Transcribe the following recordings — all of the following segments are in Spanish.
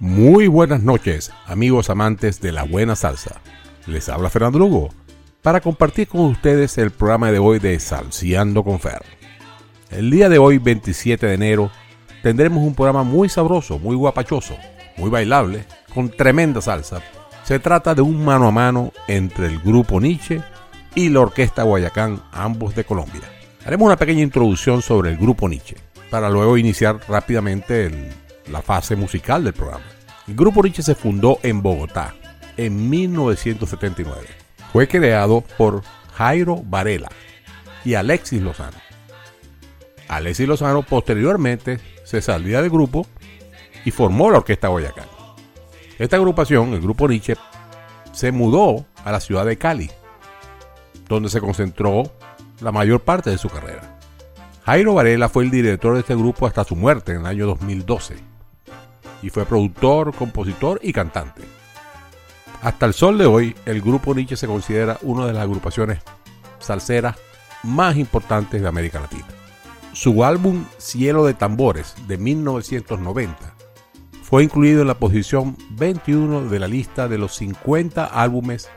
Muy buenas noches, amigos amantes de la buena salsa. Les habla Fernando Lugo para compartir con ustedes el programa de hoy de Salseando con Fer. El día de hoy, 27 de enero, tendremos un programa muy sabroso, muy guapachoso, muy bailable, con tremenda salsa. Se trata de un mano a mano entre el grupo Nietzsche y la Orquesta Guayacán, ambos de Colombia. Haremos una pequeña introducción sobre el grupo Nietzsche, para luego iniciar rápidamente la fase musical del programa. El grupo Nietzsche se fundó en Bogotá en 1979. Fue creado por Jairo Varela y Alexis Lozano. Alexis Lozano posteriormente se salía del grupo y formó la Orquesta Guayacán. Esta agrupación, el grupo Nietzsche, se mudó a la ciudad de Cali, donde se concentró la mayor parte de su carrera. Jairo Varela fue el director de este grupo hasta su muerte en el año 2012 y fue productor, compositor y cantante. Hasta el sol de hoy, el grupo Nietzsche se considera una de las agrupaciones salseras más importantes de América Latina. Su álbum Cielo de Tambores de 1990 fue incluido en la posición 21 de la lista de los 50 álbumes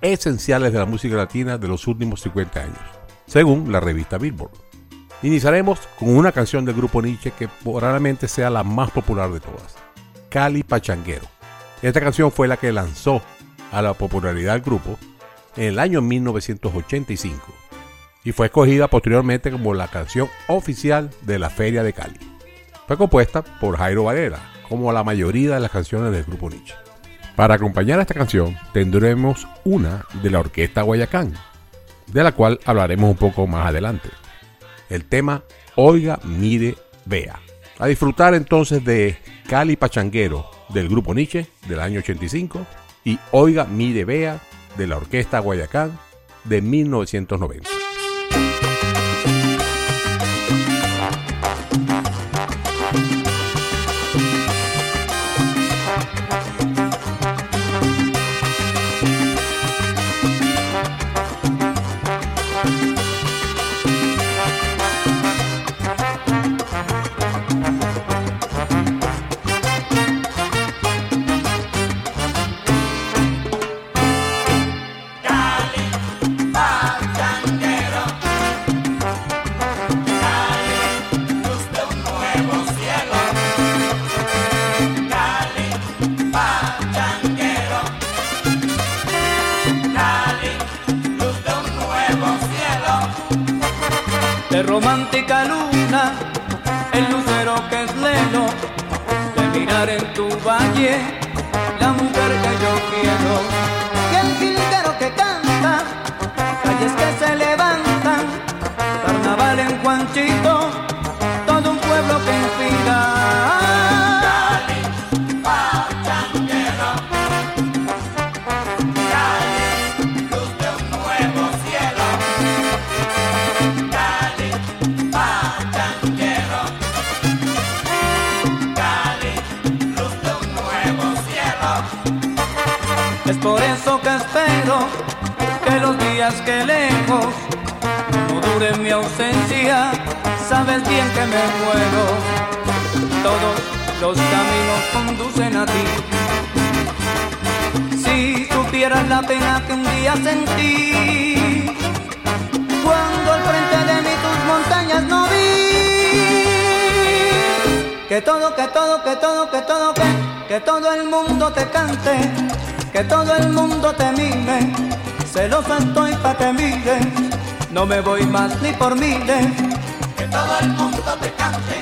esenciales de la música latina de los últimos 50 años, según la revista Billboard. Iniciaremos con una canción del grupo Nietzsche que probablemente sea la más popular de todas, Cali Pachanguero. Esta canción fue la que lanzó a la popularidad del grupo en el año 1985 y fue escogida posteriormente como la canción oficial de la Feria de Cali. Fue compuesta por Jairo Varela, como la mayoría de las canciones del grupo Nietzsche. Para acompañar a esta canción tendremos una de la Orquesta Guayacán, de la cual hablaremos un poco más adelante. El tema Oiga, Mire, Vea. A disfrutar entonces de Cali Pachanguero del grupo Nietzsche del año 85 y Oiga, Mire, Vea de la Orquesta Guayacán de 1990. Ausencia, sabes bien que me muero. Todos los caminos conducen a ti. Si supieras la pena que un día sentí, cuando al frente de mí tus montañas no vi. Que todo, que todo, que todo, que todo, que, que todo el mundo te cante que todo el mundo te mire, celoso estoy pa' que mire, no me voy más ni por miles. Que todo el mundo te cante,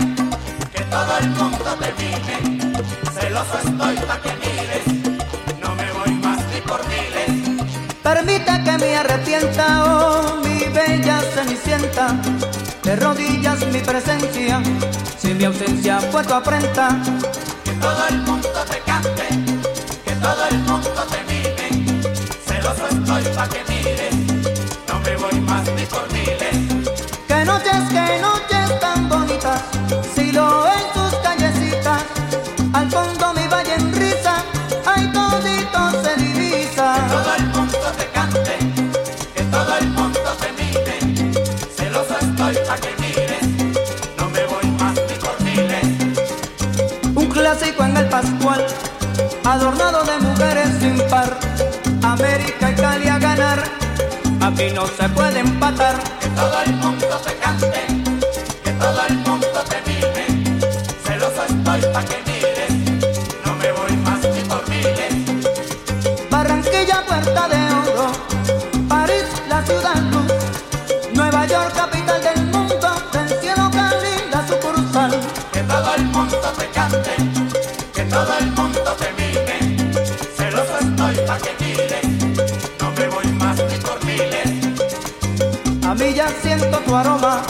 que todo el mundo te mire, celoso estoy pa' que mires, no me voy más ni por miles. Permite que me arrepienta, oh mi bella cenicienta, de rodillas mi presencia, si mi ausencia fue tu afrenta. Que todo el mundo te cante todo el mundo te mire. Celoso estoy pa' que mires, aquí no se puede empatar. Que todo el mundo te cante, que todo el mundo te mime. Celoso estoy pa' que mires, no me voy más ni por miles. Barranquilla, puerta de oro, París, la ciudad luz, Nueva York, capital del mundo, del cielo Cali, la sucursal. Que todo el mundo te cante, que todo el ya siento tu aroma,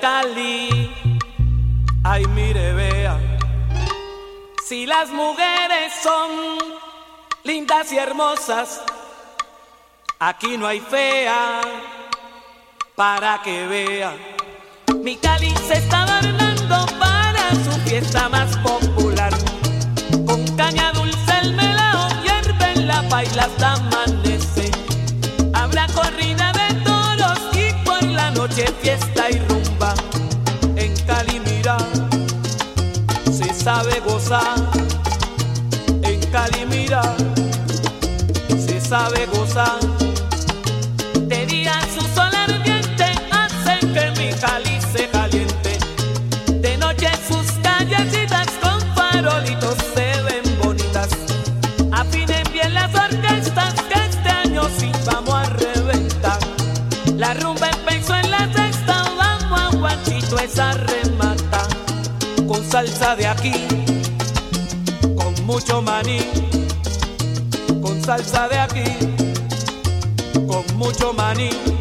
Cali, ay mire, vea. Si las mujeres son lindas y hermosas, aquí no hay fea, para que vea. Mi Cali se está adornando para su fiesta más popular. Con caña dulce el melao hierve en la paila hasta amanece. Habrá corrida de toros y por la noche fiesta y rumba. Sabe gozar. En Cali mira, se sabe gozar. De día su sol ardiente hace que mi Cali se caliente. De noche sus callecitas con farolitos se ven bonitas. Afinen bien las orquestas que este año sí vamos a reventar. La rumba empezó en la sexta, vamos a guachito esa remata. Salsa de aquí, con mucho maní. Con salsa de aquí, con mucho maní.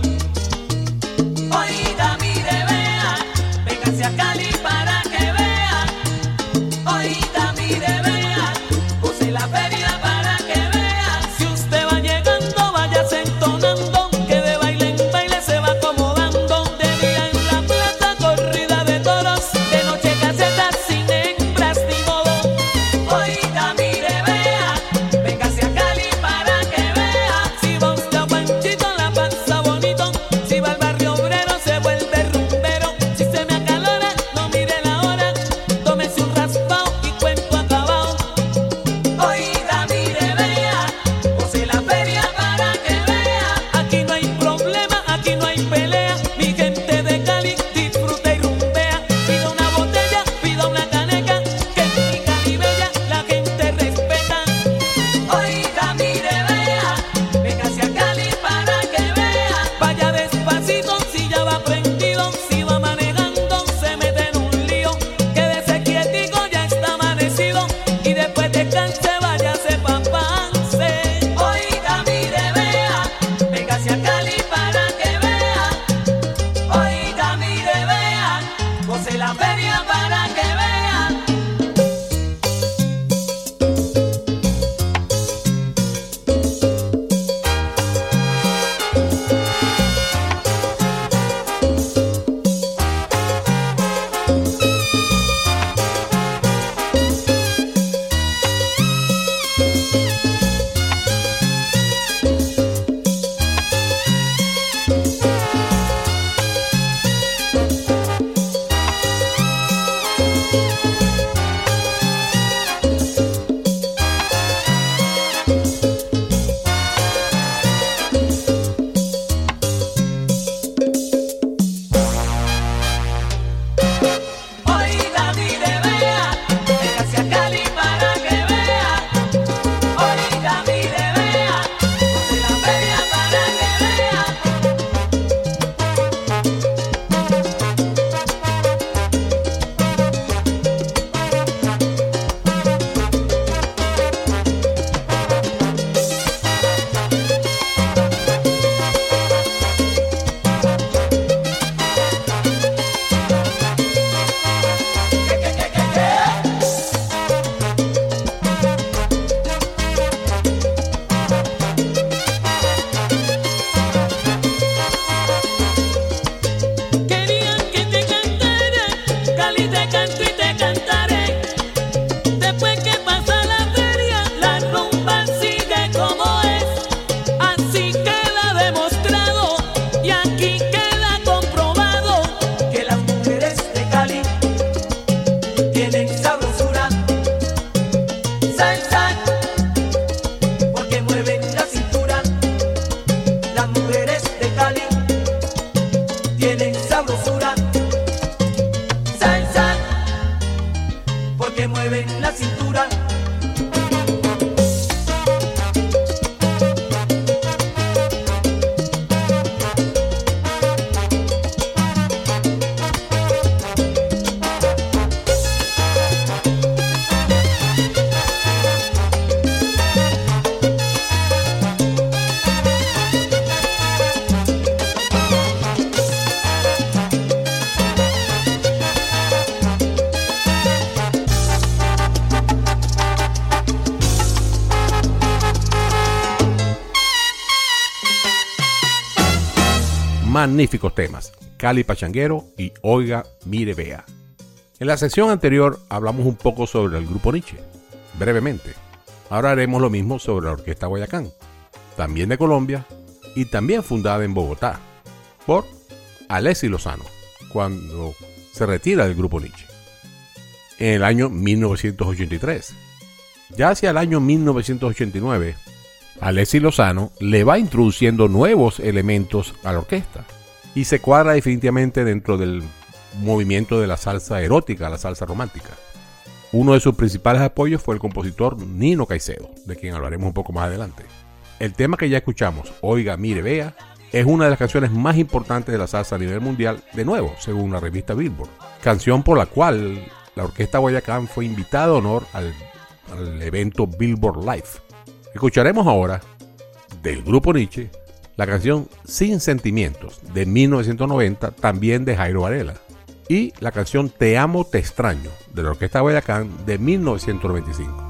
Magníficos temas, Cali Pachanguero y Oiga, mire, vea. En la sección anterior hablamos un poco sobre el grupo Nietzsche, brevemente. Ahora haremos lo mismo sobre la Orquesta Guayacán, también de Colombia y también fundada en Bogotá, por Alessi Lozano, cuando se retira del grupo Nietzsche, en el año 1983. Ya hacia el año 1989, Alessi Lozano le va introduciendo nuevos elementos a la orquesta y se cuadra definitivamente dentro del movimiento de la salsa erótica, la salsa romántica. Uno de sus principales apoyos fue el compositor Nino Caicedo, de quien hablaremos un poco más adelante. El tema que ya escuchamos, Oiga, mire, vea, es una de las canciones más importantes de la salsa a nivel mundial, de nuevo, según la revista Billboard. Canción por la cual la Orquesta Guayacán fue invitada a honor al, evento Billboard Live. Escucharemos ahora, del grupo Nietzsche, la canción Sin Sentimientos de 1990, también de Jairo Varela y la canción Te amo, te extraño de la Orquesta Guayacán de 1995.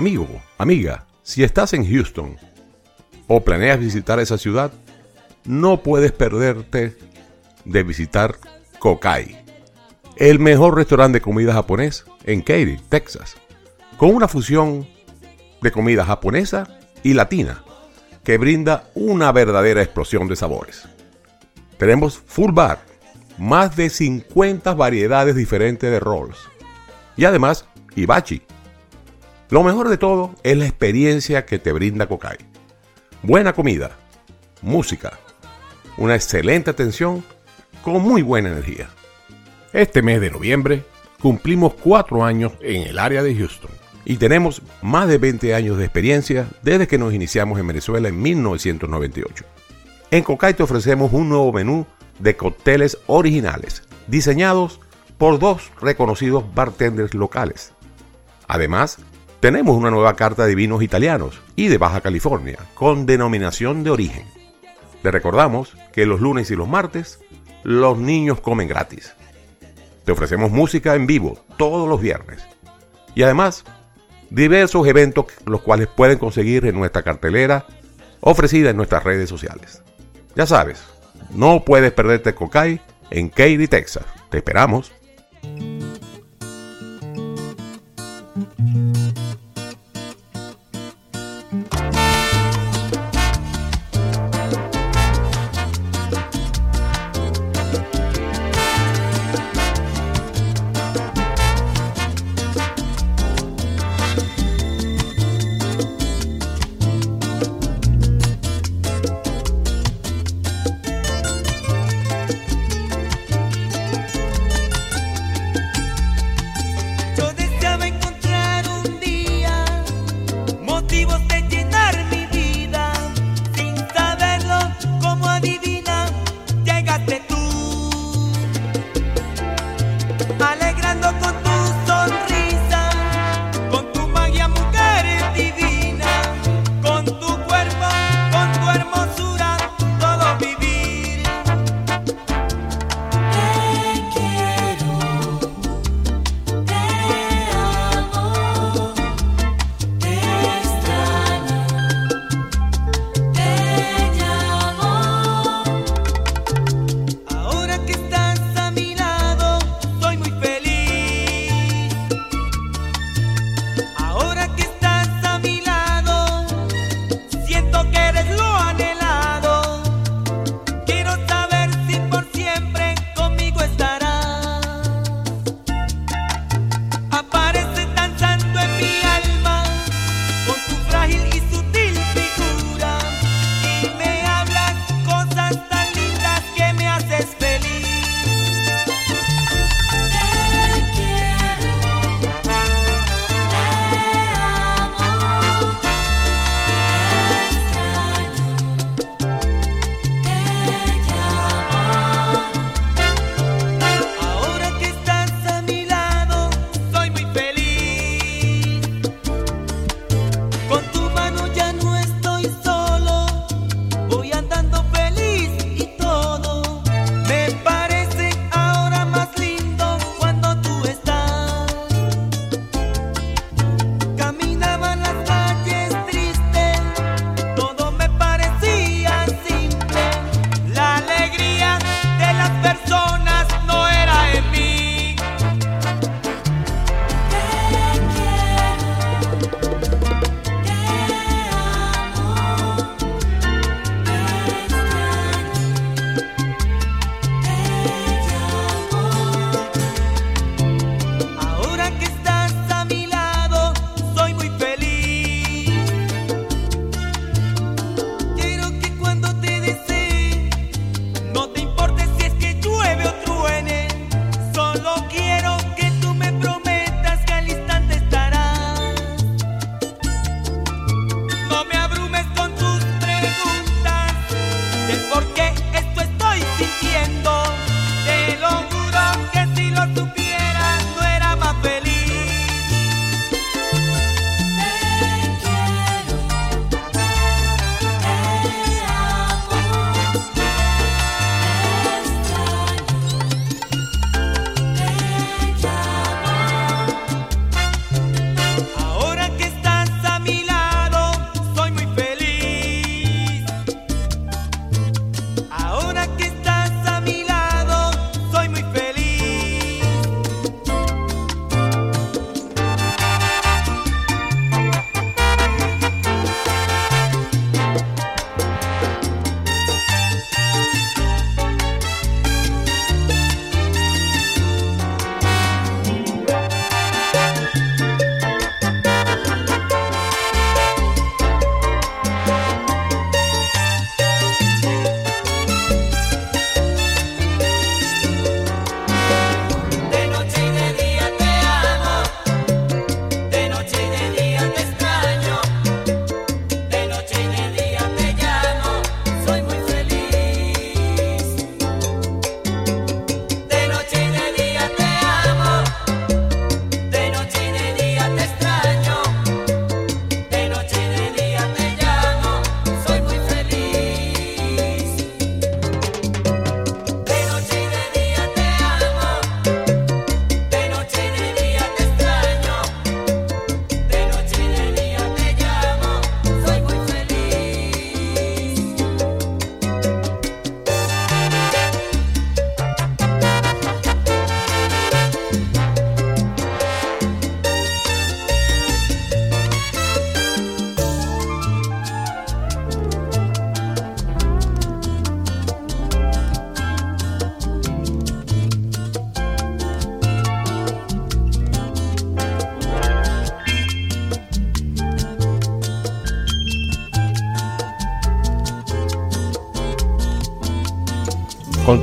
Amigo, amiga, si estás en Houston o planeas visitar esa ciudad, no puedes perderte de visitar Kokai, el mejor restaurante de comida japonés en Katy, Texas, con una fusión de comida japonesa y latina que brinda una verdadera explosión de sabores. Tenemos full bar, más de 50 variedades diferentes de rolls y además hibachi. Lo mejor de todo es la experiencia que te brinda Kokai. Buena comida, música, una excelente atención con muy buena energía. Este mes de noviembre cumplimos cuatro años en el área de Houston y tenemos más de 20 años de experiencia desde que nos iniciamos en Venezuela en 1998. En Cocay te ofrecemos un nuevo menú de cócteles originales, diseñados por dos reconocidos bartenders locales. Además, tenemos una nueva carta de vinos italianos y de Baja California, con denominación de origen. Le recordamos que los lunes y los martes los niños comen gratis. Te ofrecemos música en vivo todos los viernes. Y además, diversos eventos los cuales pueden conseguir en nuestra cartelera ofrecida en nuestras redes sociales. Ya sabes, no puedes perderte Cocay en Katy, Texas. Te esperamos.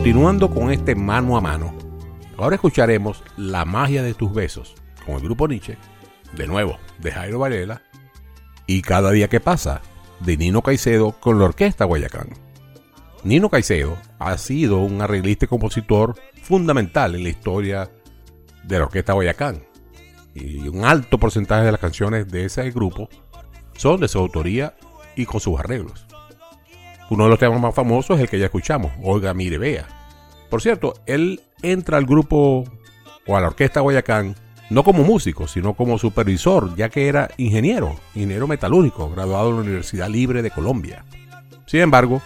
Continuando con este mano a mano, ahora escucharemos La magia de tus besos con el grupo Nietzsche, de nuevo, de Jairo Varela, y Cada día que pasa, de Nino Caicedo con la Orquesta Guayacán. Nino Caicedo ha sido un arreglista y compositor fundamental en la historia de la Orquesta Guayacán, y un alto porcentaje de las canciones de ese grupo son de su autoría y con sus arreglos. Uno de los temas más famosos es el que ya escuchamos, Olga Mire Vea. Por cierto, él entra al grupo o a la orquesta Guayacán no como músico, sino como supervisor, ya que era ingeniero, ingeniero metalúrgico, graduado en la Universidad Libre de Colombia. Sin embargo,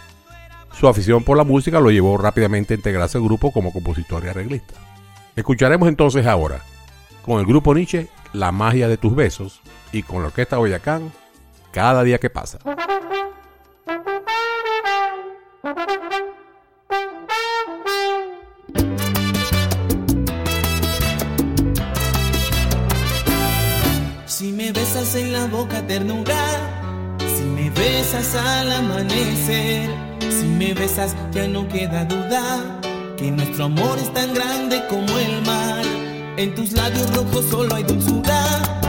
su afición por la música lo llevó rápidamente a integrarse al grupo como compositor y arreglista. Escucharemos entonces ahora, con el grupo Nietzsche, La magia de tus besos, y con la orquesta Guayacán, Cada día que pasa. Ternura, si me besas al amanecer, si me besas ya no queda duda que nuestro amor es tan grande como el mar. En tus labios rojos solo hay dulzura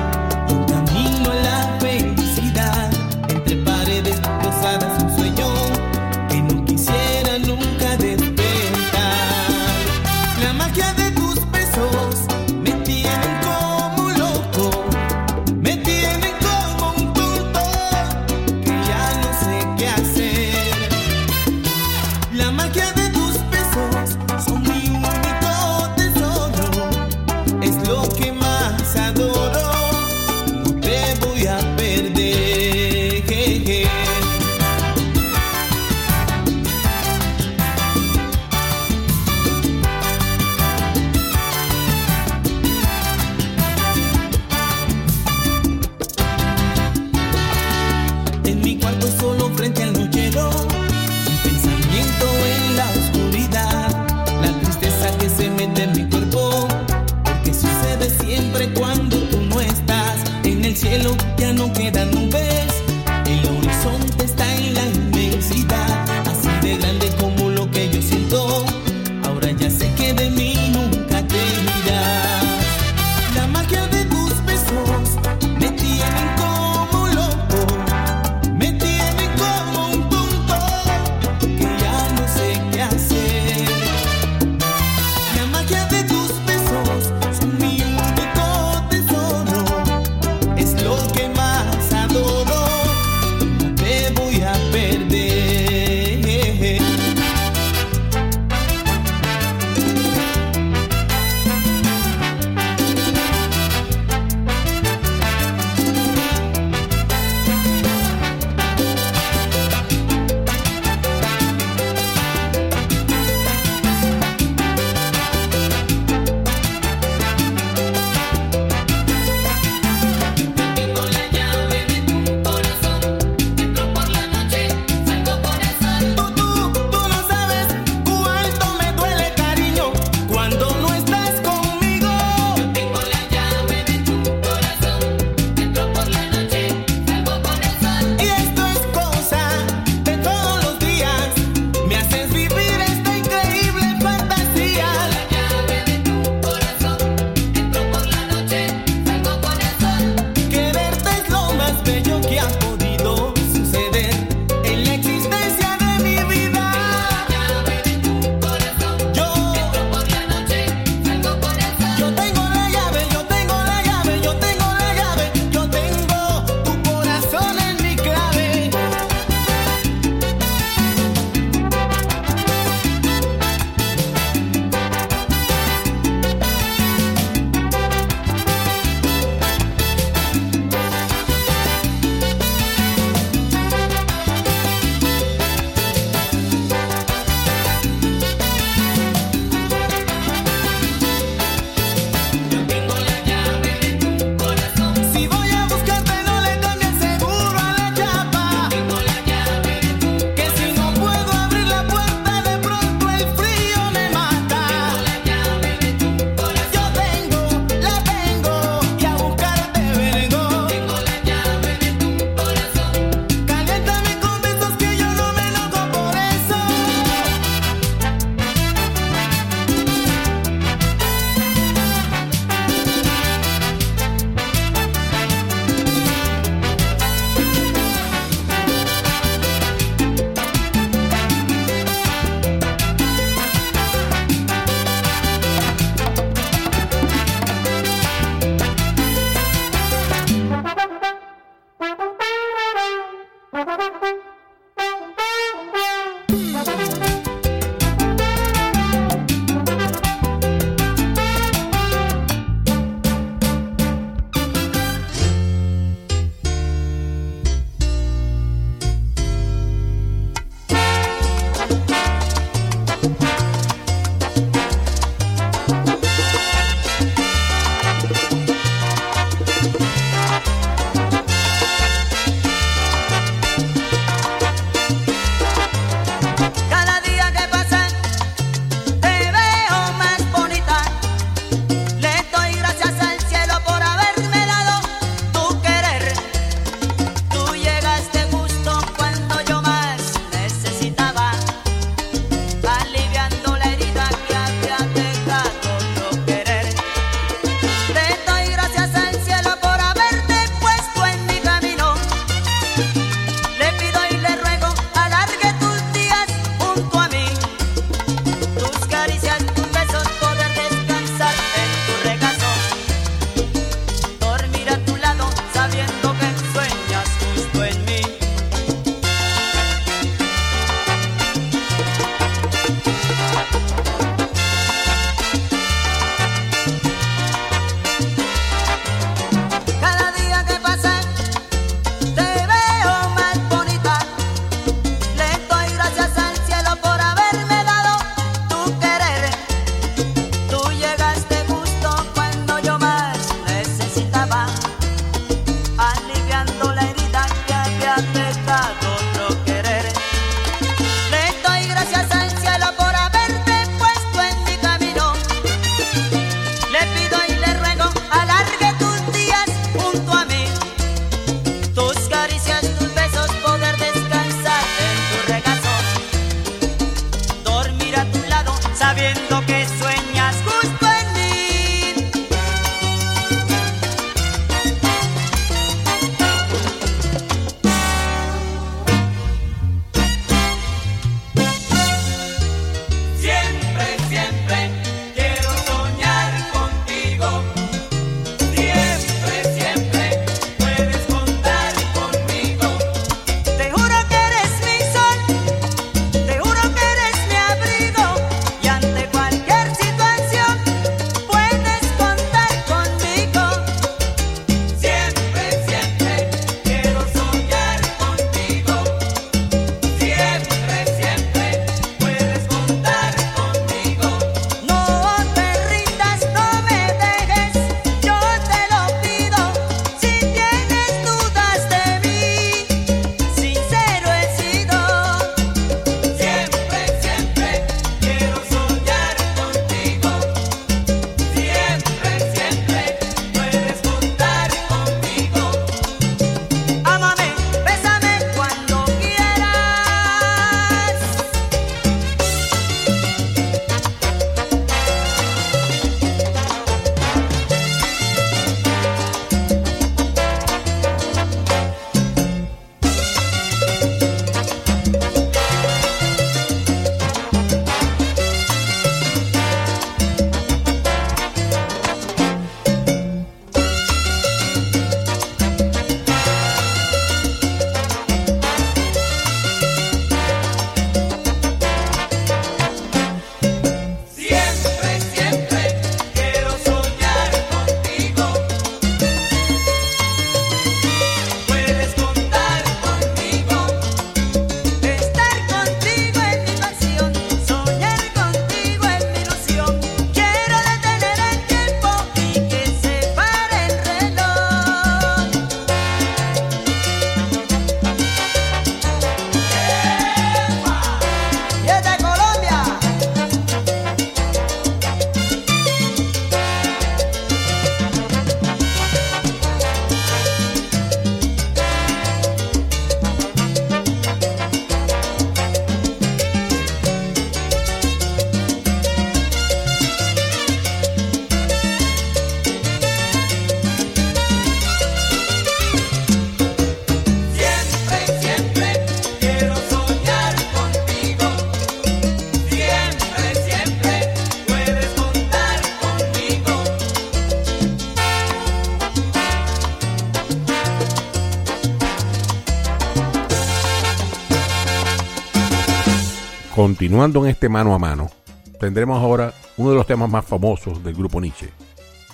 continuando en este mano a mano, tendremos ahora uno de los temas más famosos del grupo Nietzsche,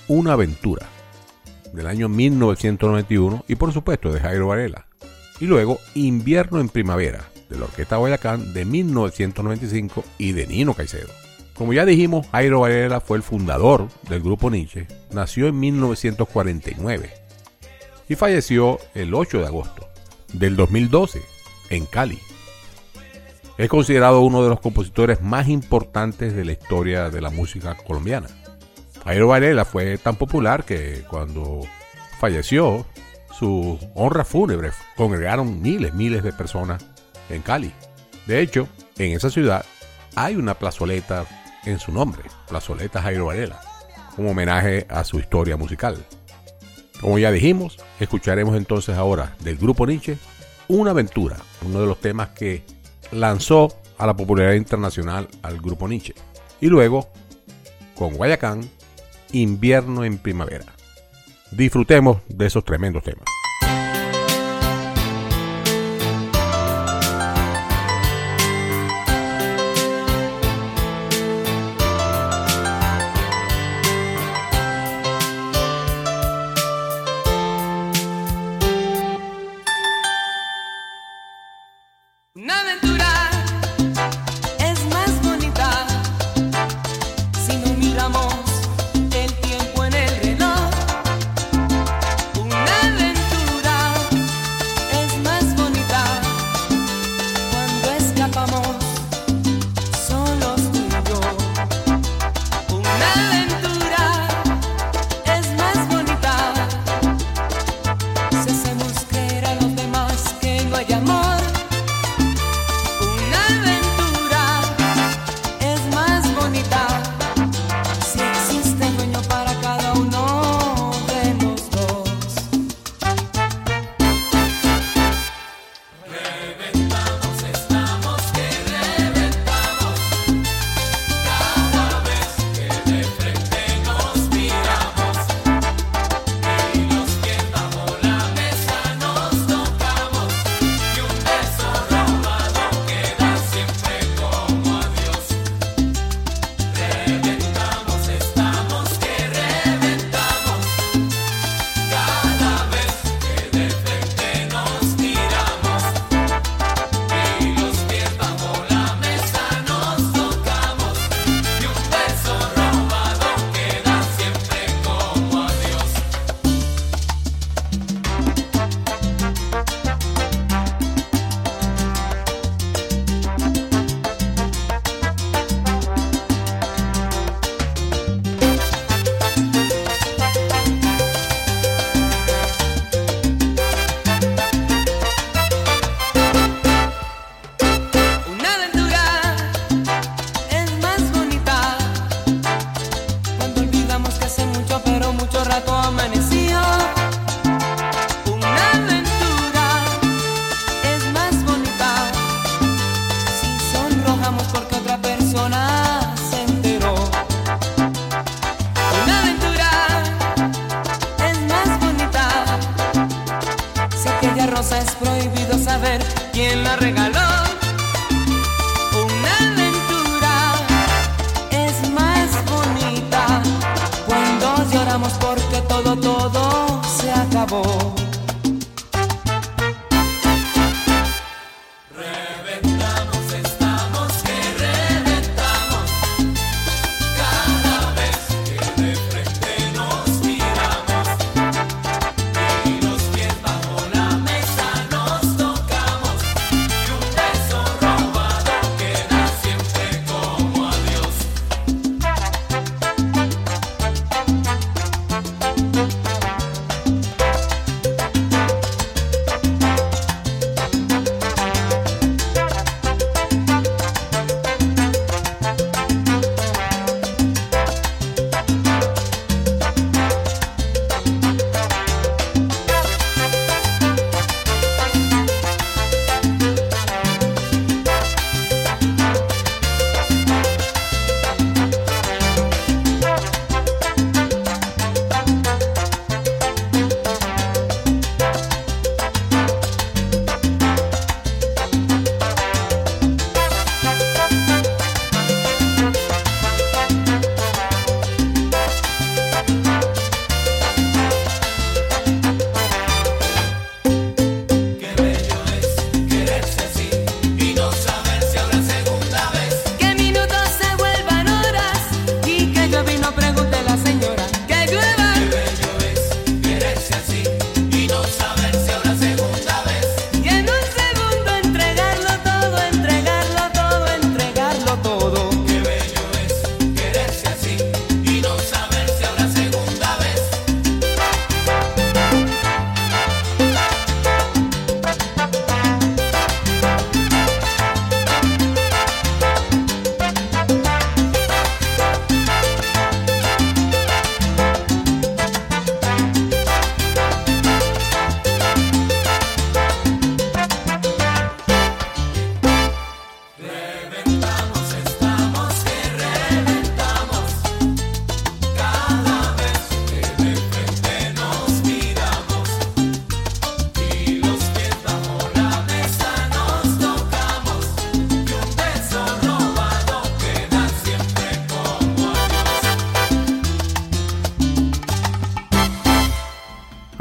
Una aventura, del año 1991 y por supuesto de Jairo Varela. Y luego Invierno en Primavera, de la Orquesta Guayacán de 1995 y de Nino Caicedo. Como ya dijimos, Jairo Varela fue el fundador del grupo Nietzsche, nació en 1949 y falleció el 8 de agosto del 2012 en Cali. Es considerado uno de los compositores más importantes de la historia de la música colombiana. Jairo Varela fue tan popular que cuando falleció, su honra fúnebre congregaron miles, miles de personas en Cali. De hecho, en esa ciudad hay una plazoleta en su nombre, Plazoleta Jairo Varela, como homenaje a su historia musical. Como ya dijimos, escucharemos entonces ahora del grupo Nietzsche Una aventura, uno de los temas que lanzó a la popularidad internacional al grupo Nietzsche. Y luego, con Guayacán, Invierno en Primavera. Disfrutemos de esos tremendos temas.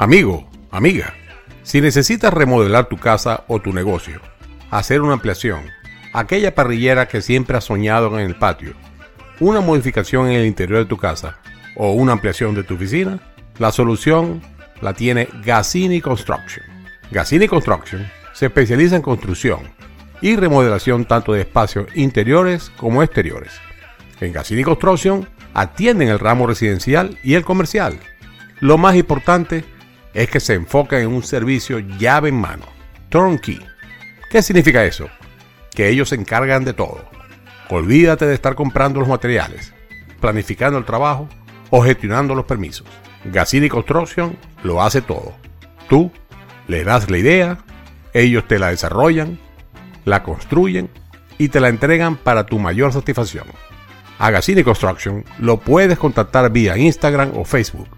Amigo, amiga, si necesitas remodelar tu casa o tu negocio, hacer una ampliación, aquella parrillera que siempre has soñado en el patio, una modificación en el interior de tu casa o una ampliación de tu oficina, la solución la tiene Gassini Construction. Gassini Construction se especializa en construcción y remodelación tanto de espacios interiores como exteriores. En Gassini Construction atienden el ramo residencial y el comercial. Lo más importante es que se enfocan en un servicio llave en mano, turnkey. ¿Qué significa eso? Que ellos se encargan de todo. Olvídate de estar comprando los materiales, planificando el trabajo o gestionando los permisos. Gassini Construction lo hace todo. Tú le das la idea, ellos te la desarrollan, la construyen y te la entregan para tu mayor satisfacción. A Gassini Construction lo puedes contactar vía Instagram o Facebook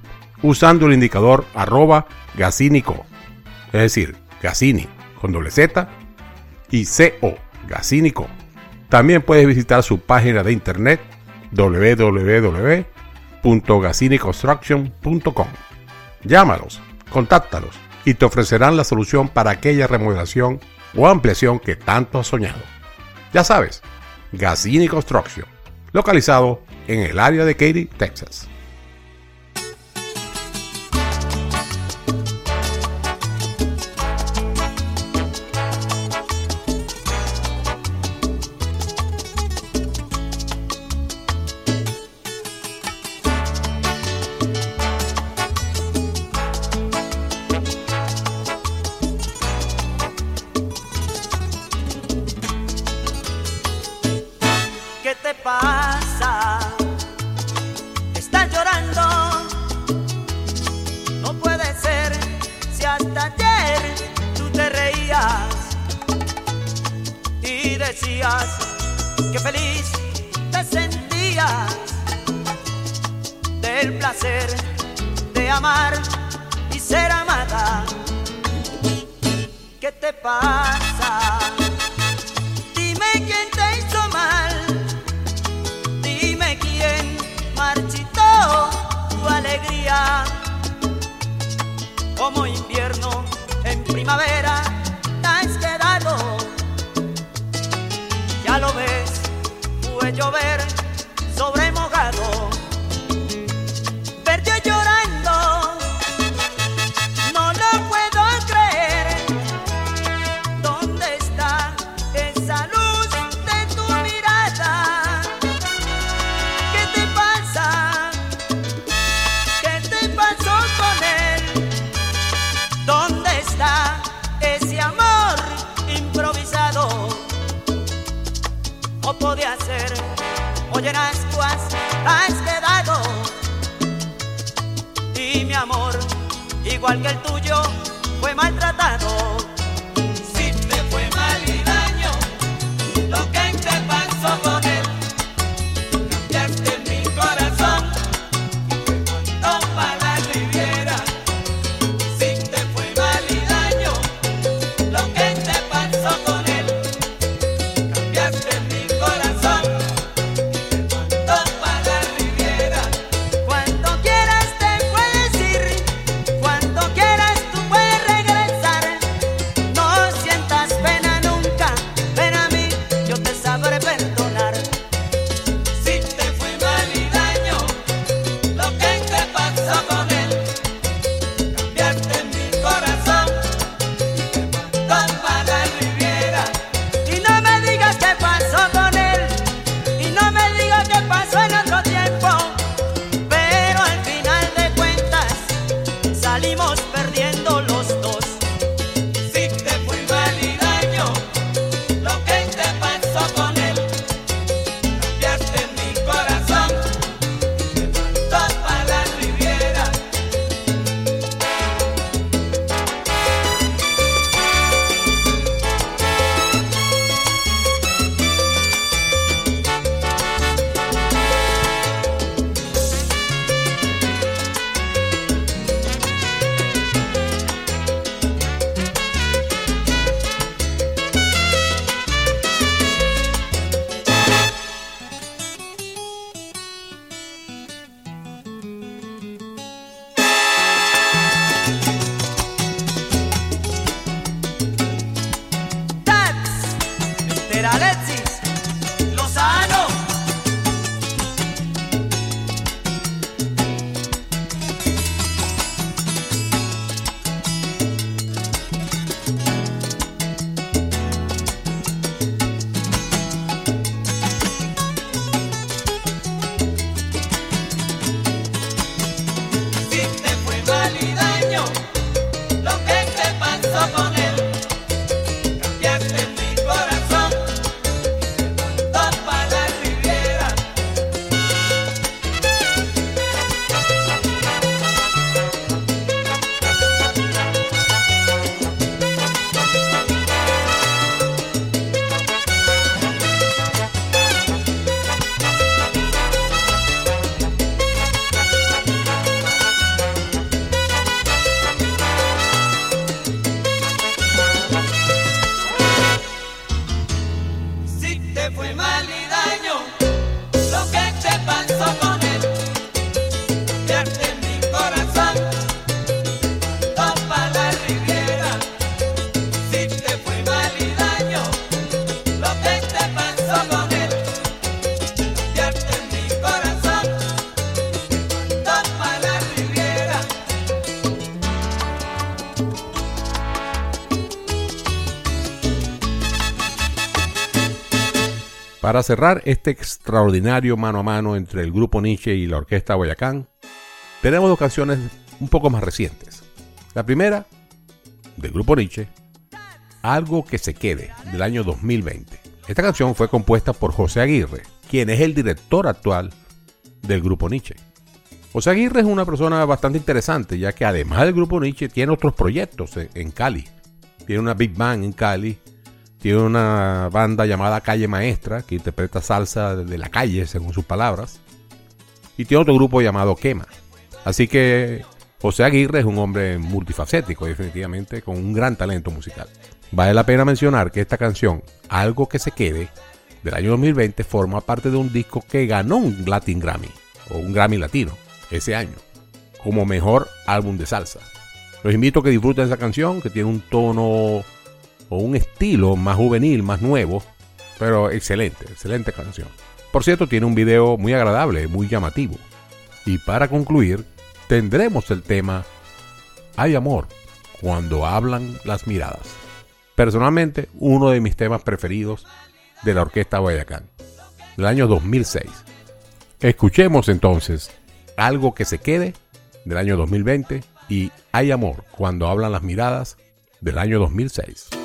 usando el indicador arroba Gassinico, es decir, Gassini con doble Z y CO, Gassinico. También puedes visitar su página de internet www.gassiniconstruction.com. Llámalos, contáctalos y te ofrecerán la solución para aquella remodelación o ampliación que tanto has soñado. Ya sabes, Gassini Construction, localizado en el área de Katy, Texas. decías que feliz te sentías del placer de amar y ser amada. ¿Qué te pasa? igual que el tuyo. Para cerrar este extraordinario mano a mano entre el grupo Nietzsche y la orquesta Boyacán, tenemos dos canciones un poco más recientes. La primera, del grupo Nietzsche, Algo que se quede, del año 2020. Esta canción fue compuesta por José Aguirre, quien es el director actual del grupo Nietzsche. José Aguirre es una persona bastante interesante, ya que además del grupo Nietzsche tiene otros proyectos en Cali. Tiene una Big Bang en Cali, tiene una banda llamada Calle Maestra, que interpreta salsa de la calle, según sus palabras. Y tiene otro grupo llamado Quema. Así que José Aguirre es un hombre multifacético, definitivamente, con un gran talento musical. Vale la pena mencionar que esta canción, Algo que se quede, del año 2020, forma parte de un disco que ganó un Latin Grammy, o un Grammy Latino, ese año, como mejor álbum de salsa. Los invito a que disfruten esa canción, que tiene un tono o un estilo más juvenil, más nuevo, pero excelente, excelente canción. Por cierto, tiene un video muy agradable, muy llamativo. Y para concluir, tendremos el tema Hay amor cuando hablan las miradas. Personalmente, uno de mis temas preferidos de la Orquesta Guayacán, del año 2006. Escuchemos entonces algo que se quede del año 2020 y Hay amor cuando hablan las miradas del año 2006.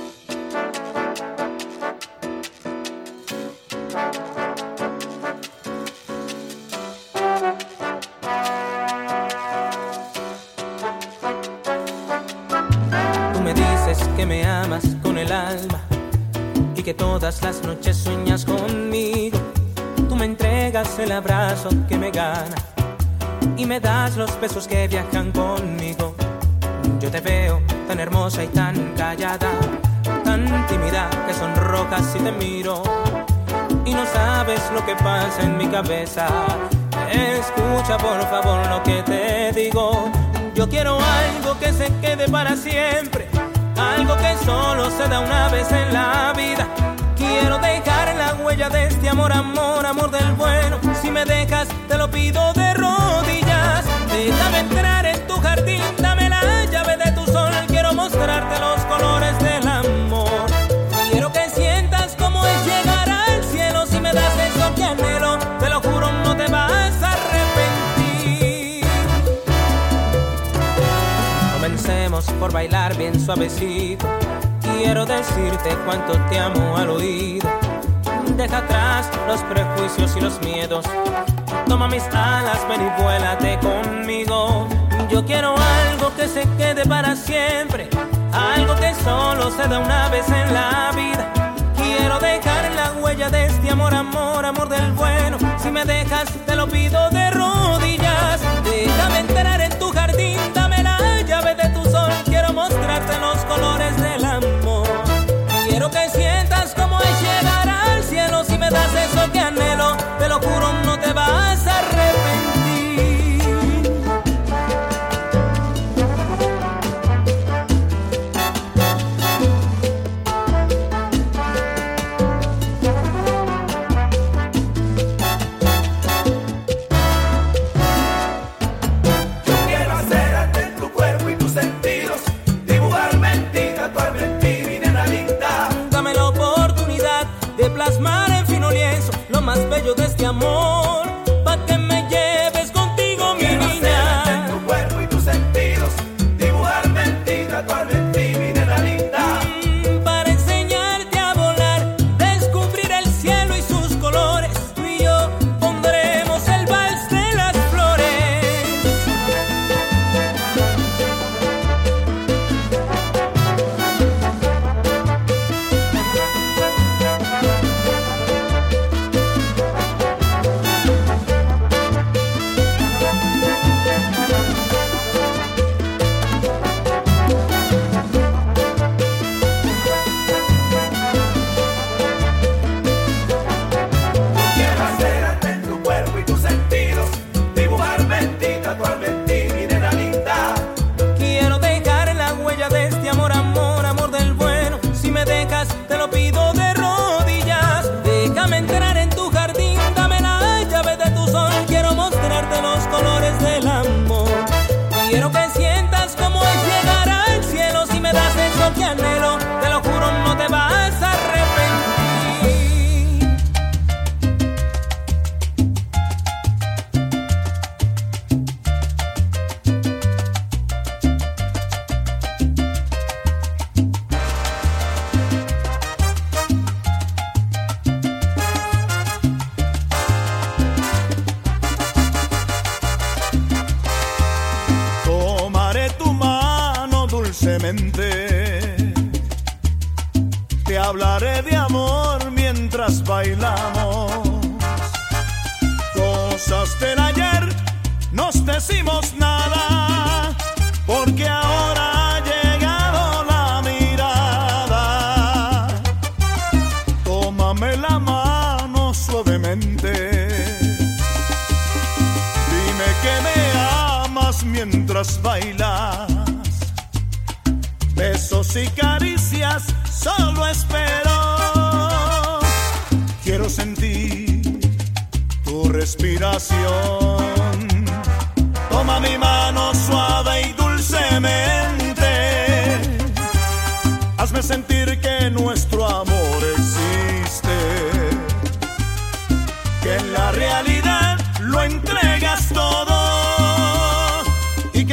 Los besos que viajan conmigo. Yo te veo tan hermosa y tan callada, tan tímida que sonrojas si te miro. Y no sabes lo que pasa en mi cabeza. Escucha por favor lo que te digo. Yo quiero algo que se quede para siempre algo que solo se da una vez en la vida. Quiero dejar la huella de este amor, amor, amor del bueno. Si me dejas, te lo pido de rodillas. Déjame entrar en tu jardín, dame la llave de tu sol. Quiero mostrarte los colores del amor. Quiero que sientas cómo es llegar al cielo. Si me das eso que anhelo, te lo juro, no te vas a arrepentir. Comencemos por bailar bien suavecito quiero decirte cuánto te amo al oído. Deja atrás los prejuicios y los miedos. Toma mis alas, ven y vuélate conmigo. Yo quiero algo que se quede para siempre. Algo que solo se da una vez en la vida. Quiero dejar la huella de este amor, amor, amor del bueno. Si me dejas, te lo pido de rodillas. Déjame entrar en tu jardín,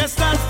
que estás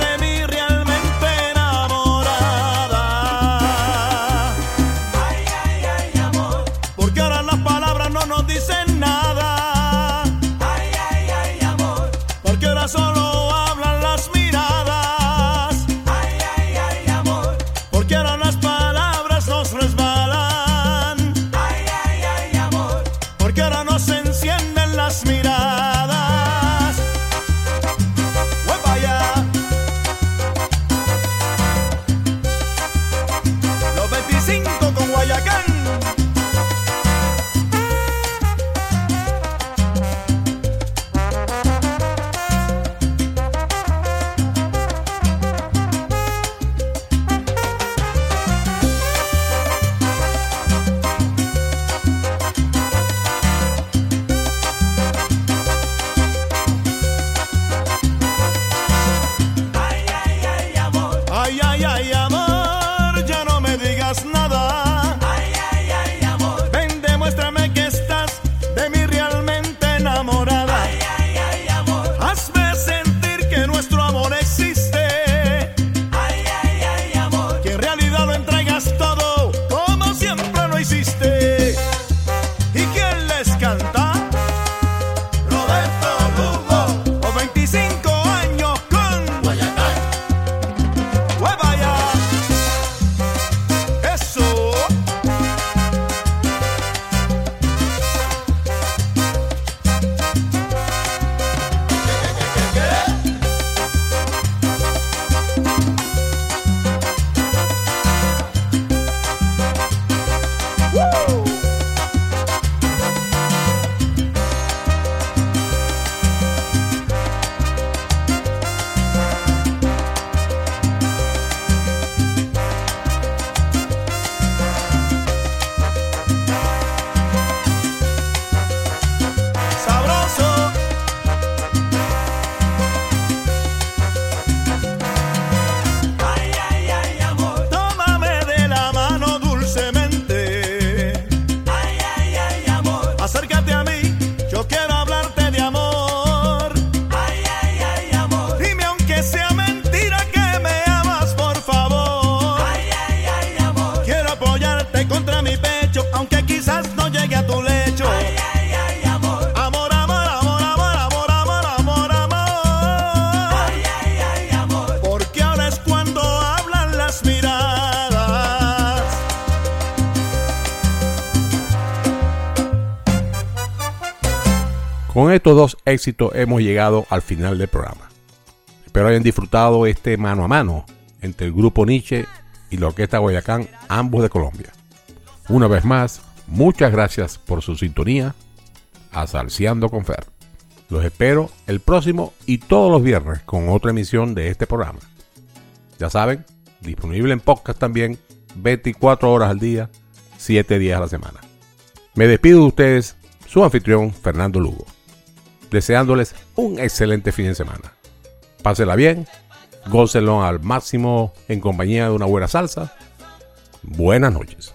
estos dos éxitos hemos llegado al final del programa. Espero hayan disfrutado este mano a mano entre el grupo Nietzsche y la Orquesta Guayacán, ambos de Colombia. Una vez más, muchas gracias por su sintonía a Salseando Confer. Los espero el próximo y todos los viernes con otra emisión de este programa. Ya saben, disponible en podcast también 24 horas al día, 7 días a la semana. Me despido de ustedes, su anfitrión Fernando Lugo deseándoles un excelente fin de semana. Pásela bien, gócenlo al máximo en compañía de una buena salsa. Buenas noches.